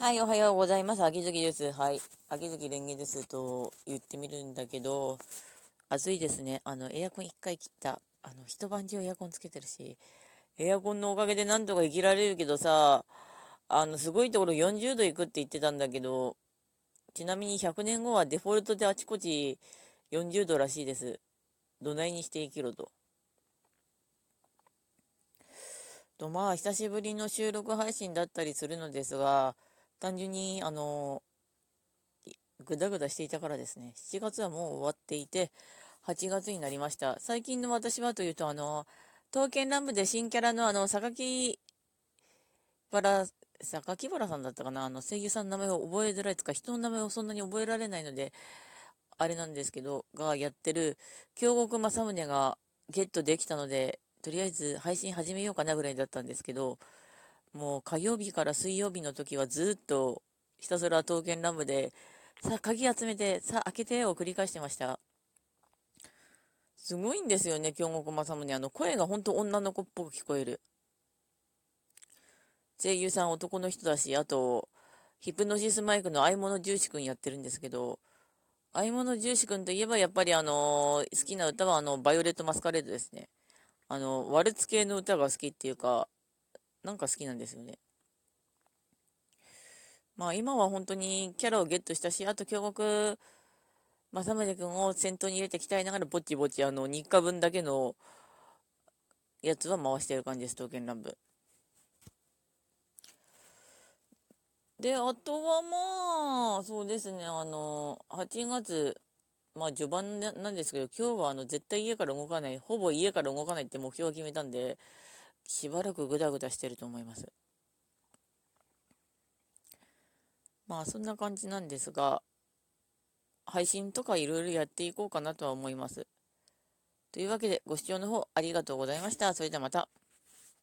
はい、おはようございます。秋月です。はい。秋月蓮華ですと言ってみるんだけど、暑いですね。あの、エアコン一回切った。あの、一晩中エアコンつけてるし、エアコンのおかげでなんとか生きられるけどさ、あの、すごいところ40度行くって言ってたんだけど、ちなみに100年後はデフォルトであちこち40度らしいです。どないにして生きろと。と、まあ、久しぶりの収録配信だったりするのですが、単純に、あの、ぐだぐだしていたからですね。7月はもう終わっていて、8月になりました。最近の私はというと、あの、刀剣乱舞で新キャラのあの、榊原、榊原さんだったかなあの、声優さんの名前を覚えづらいとか、人の名前をそんなに覚えられないので、あれなんですけど、がやってる、京極正宗がゲットできたので、とりあえず配信始めようかなぐらいだったんですけど、もう火曜日から水曜日の時はずっとひたすら刀剣乱舞で、さあ鍵集めて、さあ開けてを繰り返してました。すごいんですよね、京極正宗。あの、声が本当女の子っぽく聞こえる。声優さん男の人だし、あと、ヒプノシスマイクの合物重視くんやってるんですけど、合い物重視くんといえばやっぱりあのー、好きな歌はあの、バイオレットマスカレードですね。あの、ワルツ系の歌が好きっていうか、なんか好きなんですよね。まあ今は本当にキャラをゲットしたし、あと京極正宗君を先頭に入れて鍛えながらぼちぼちあの3日分だけのやつは回してる感じです、刀剣乱舞。で、あとはまあ、そうですね、あの、8月、まあ序盤なんですけど、今日はあの絶対家から動かない、ほぼ家から動かないって目標を決めたんで、しばらくグダグダしてると思います。まあそんな感じなんですが、配信とかいろいろやっていこうかなとは思います。というわけでご視聴の方ありがとうございました。それではまた。